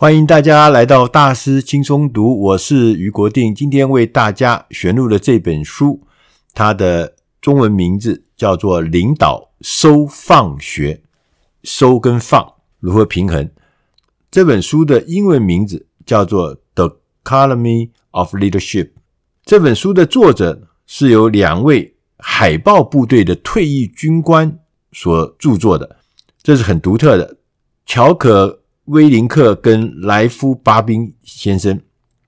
欢迎大家来到大师轻松读，我是于国定。今天为大家选录的这本书，它的中文名字叫做《领导收放学》，收跟放如何平衡？这本书的英文名字叫做《The Economy of Leadership》。这本书的作者是由两位海豹部队的退役军官所著作的，这是很独特的。乔可。威林克跟莱夫巴宾先生，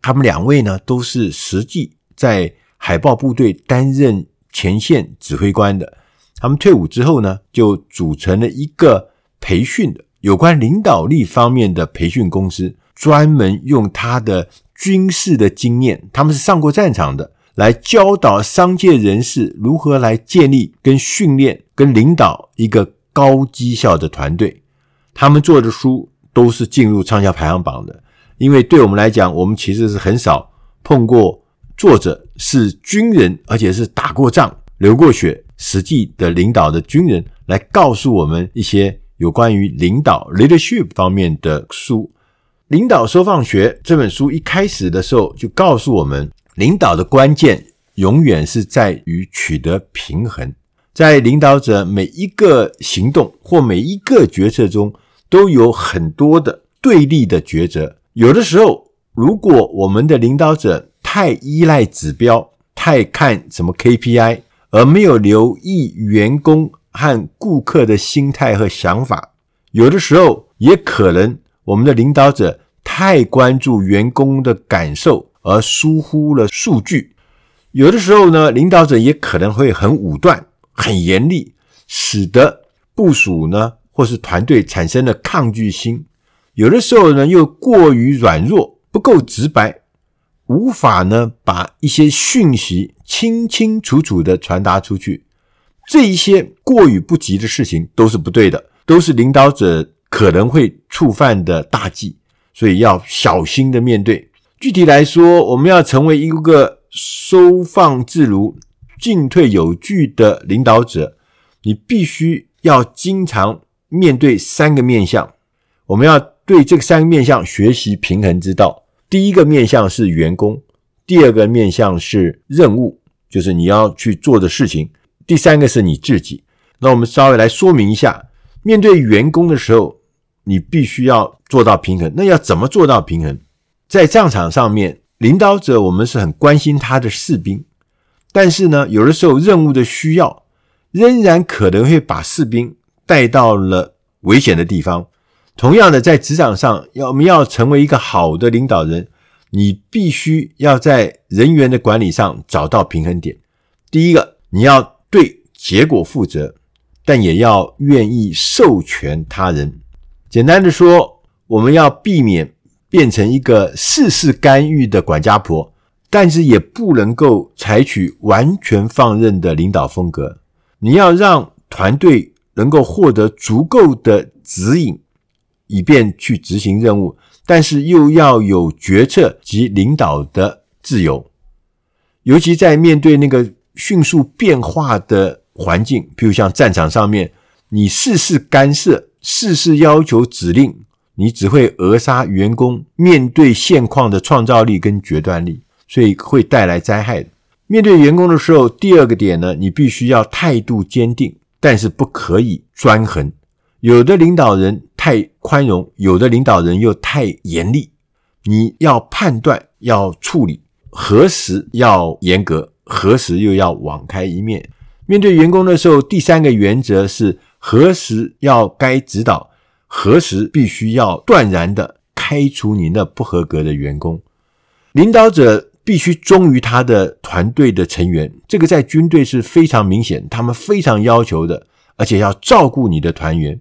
他们两位呢都是实际在海豹部队担任前线指挥官的。他们退伍之后呢，就组成了一个培训的有关领导力方面的培训公司，专门用他的军事的经验，他们是上过战场的，来教导商界人士如何来建立、跟训练、跟领导一个高绩效的团队。他们做的书。都是进入畅销排行榜的，因为对我们来讲，我们其实是很少碰过作者是军人，而且是打过仗、流过血、实际的领导的军人，来告诉我们一些有关于领导 leadership 方面的书。《领导收放学》这本书一开始的时候就告诉我们，领导的关键永远是在于取得平衡，在领导者每一个行动或每一个决策中。都有很多的对立的抉择。有的时候，如果我们的领导者太依赖指标，太看什么 KPI，而没有留意员工和顾客的心态和想法，有的时候也可能我们的领导者太关注员工的感受，而疏忽了数据。有的时候呢，领导者也可能会很武断、很严厉，使得部署呢。或是团队产生了抗拒心，有的时候呢又过于软弱，不够直白，无法呢把一些讯息清清楚楚的传达出去。这一些过与不及的事情都是不对的，都是领导者可能会触犯的大忌，所以要小心的面对。具体来说，我们要成为一个收放自如、进退有据的领导者，你必须要经常。面对三个面向，我们要对这三个面向学习平衡之道。第一个面向是员工，第二个面向是任务，就是你要去做的事情。第三个是你自己。那我们稍微来说明一下，面对员工的时候，你必须要做到平衡。那要怎么做到平衡？在战场上面，领导者我们是很关心他的士兵，但是呢，有的时候任务的需要仍然可能会把士兵。带到了危险的地方。同样的，在职场上，要我们要成为一个好的领导人，你必须要在人员的管理上找到平衡点。第一个，你要对结果负责，但也要愿意授权他人。简单的说，我们要避免变成一个事事干预的管家婆，但是也不能够采取完全放任的领导风格。你要让团队。能够获得足够的指引，以便去执行任务，但是又要有决策及领导的自由。尤其在面对那个迅速变化的环境，比如像战场上面，你事事干涉、事事要求指令，你只会扼杀员工面对现况的创造力跟决断力，所以会带来灾害。面对员工的时候，第二个点呢，你必须要态度坚定。但是不可以专横，有的领导人太宽容，有的领导人又太严厉。你要判断，要处理，何时要严格，何时又要网开一面。面对员工的时候，第三个原则是：何时要该指导，何时必须要断然的开除你那不合格的员工。领导者。必须忠于他的团队的成员，这个在军队是非常明显，他们非常要求的，而且要照顾你的团员。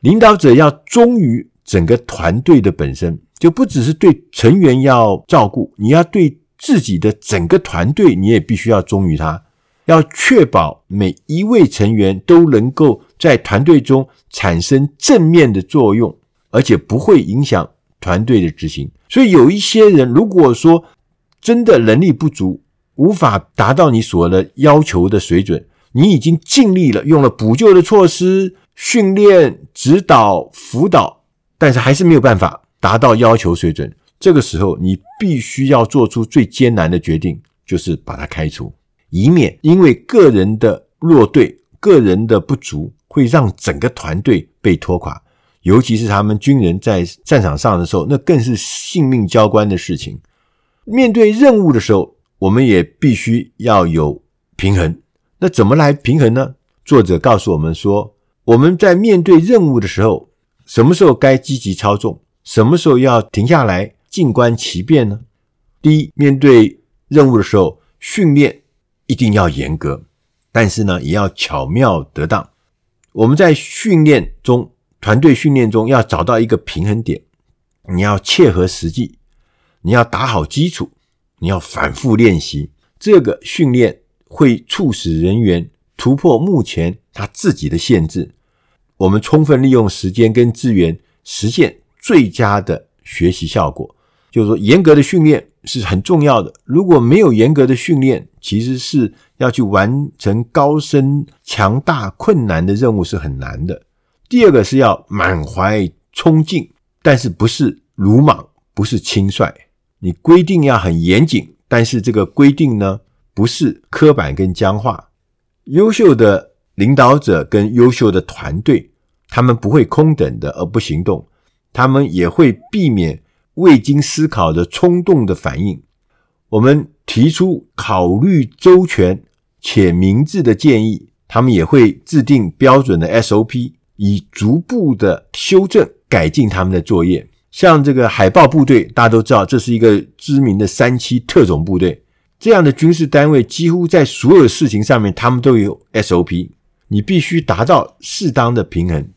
领导者要忠于整个团队的本身，就不只是对成员要照顾，你要对自己的整个团队，你也必须要忠于他，要确保每一位成员都能够在团队中产生正面的作用，而且不会影响团队的执行。所以有一些人，如果说，真的能力不足，无法达到你所的要求的水准。你已经尽力了，用了补救的措施、训练、指导、辅导，但是还是没有办法。达到要求水准，这个时候你必须要做出最艰难的决定，就是把他开除，以免因为个人的弱队、个人的不足，会让整个团队被拖垮。尤其是他们军人在战场上的时候，那更是性命交关的事情。面对任务的时候，我们也必须要有平衡。那怎么来平衡呢？作者告诉我们说，我们在面对任务的时候，什么时候该积极操纵，什么时候要停下来静观其变呢？第一，面对任务的时候，训练一定要严格，但是呢，也要巧妙得当。我们在训练中，团队训练中要找到一个平衡点，你要切合实际，你要打好基础，你要反复练习，这个训练会促使人员突破目前他自己的限制。我们充分利用时间跟资源，实现最佳的学习效果。就是说，严格的训练是很重要的。如果没有严格的训练，其实是要去完成高深、强大、困难的任务是很难的。第二个是要满怀冲劲，但是不是鲁莽，不是轻率。你规定要很严谨，但是这个规定呢，不是刻板跟僵化。优秀的。领导者跟优秀的团队，他们不会空等的而不行动，他们也会避免未经思考的冲动的反应。我们提出考虑周全且明智的建议，他们也会制定标准的 SOP，以逐步的修正改进他们的作业。像这个海豹部队，大家都知道，这是一个知名的三栖特种部队，这样的军事单位几乎在所有事情上面，他们都有 SOP。你必须达到适当的平衡，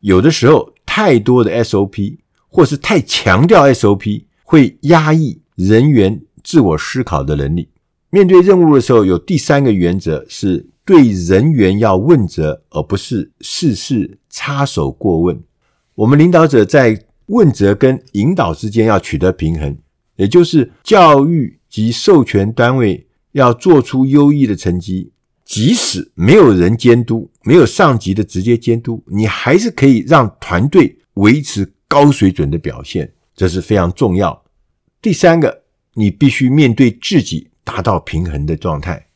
有的时候太多的 SOP 或是太强调 SOP 会压抑人员自我思考的能力。面对任务的时候，有第三个原则是对人员要问责，而不是事事插手过问。我们领导者在问责跟引导之间要取得平衡，也就是教育及授权单位要做出优异的成绩。即使没有人监督，没有上级的直接监督，你还是可以让团队维持高水准的表现，这是非常重要。第三个，你必须面对自己，达到平衡的状态。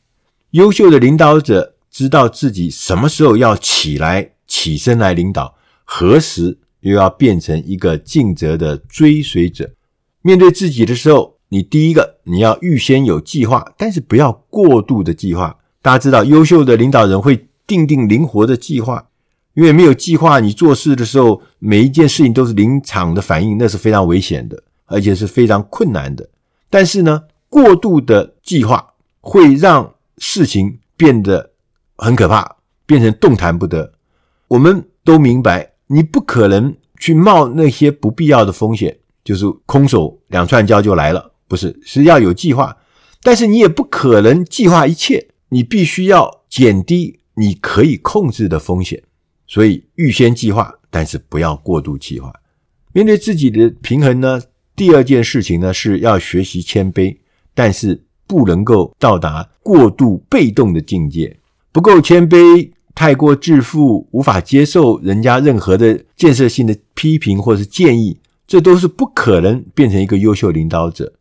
优秀的领导者知道自己什么时候要起来、起身来领导，何时又要变成一个尽责的追随者。面对自己的时候，你第一个你要预先有计划，但是不要过度的计划。大家知道，优秀的领导人会定定灵活的计划，因为没有计划，你做事的时候每一件事情都是临场的反应，那是非常危险的，而且是非常困难的。但是呢，过度的计划会让事情变得很可怕，变成动弹不得。我们都明白，你不可能去冒那些不必要的风险，就是空手两串胶就来了，不是，是要有计划，但是你也不可能计划一切。你必须要减低你可以控制的风险，所以预先计划，但是不要过度计划。面对自己的平衡呢，第二件事情呢，是要学习谦卑，但是不能够到达过度被动的境界。不够谦卑，太过自负，无法接受人家任何的建设性的批评或是建议，这都是不可能变成一个优秀领导者。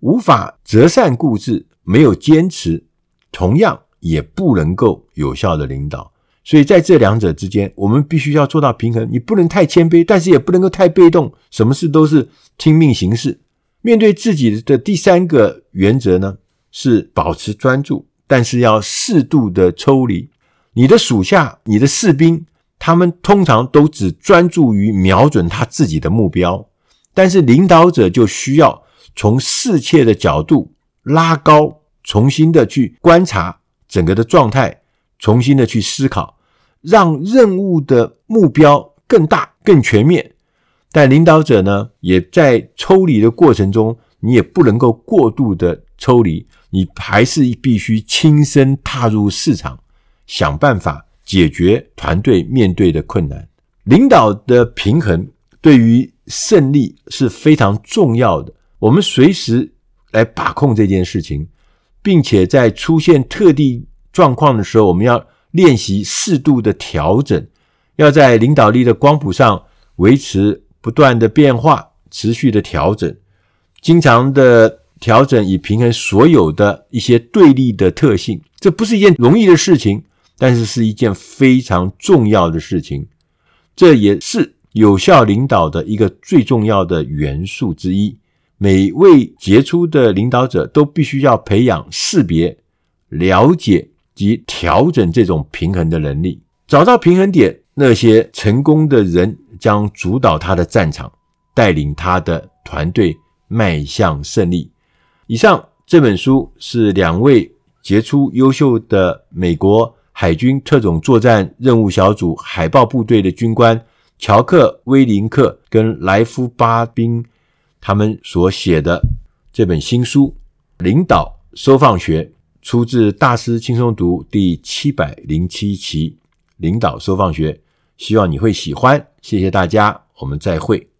无法择善固执，没有坚持。同样也不能够有效的领导，所以在这两者之间，我们必须要做到平衡。你不能太谦卑，但是也不能够太被动，什么事都是听命行事。面对自己的第三个原则呢，是保持专注，但是要适度的抽离。你的属下、你的士兵，他们通常都只专注于瞄准他自己的目标，但是领导者就需要从视切的角度拉高。重新的去观察整个的状态，重新的去思考，让任务的目标更大、更全面。但领导者呢，也在抽离的过程中，你也不能够过度的抽离，你还是必须亲身踏入市场，想办法解决团队面对的困难。领导的平衡对于胜利是非常重要的，我们随时来把控这件事情。并且在出现特定状况的时候，我们要练习适度的调整，要在领导力的光谱上维持不断的变化，持续的调整，经常的调整以平衡所有的一些对立的特性。这不是一件容易的事情，但是是一件非常重要的事情。这也是有效领导的一个最重要的元素之一。每位杰出的领导者都必须要培养识别、了解及调整这种平衡的能力。找到平衡点，那些成功的人将主导他的战场，带领他的团队迈向胜利。以上这本书是两位杰出优秀的美国海军特种作战任务小组海豹部队的军官乔克·威林克跟莱夫·巴宾。他们所写的这本新书《领导收放学》，出自《大师轻松读》第七百零七期《领导收放学》，希望你会喜欢。谢谢大家，我们再会。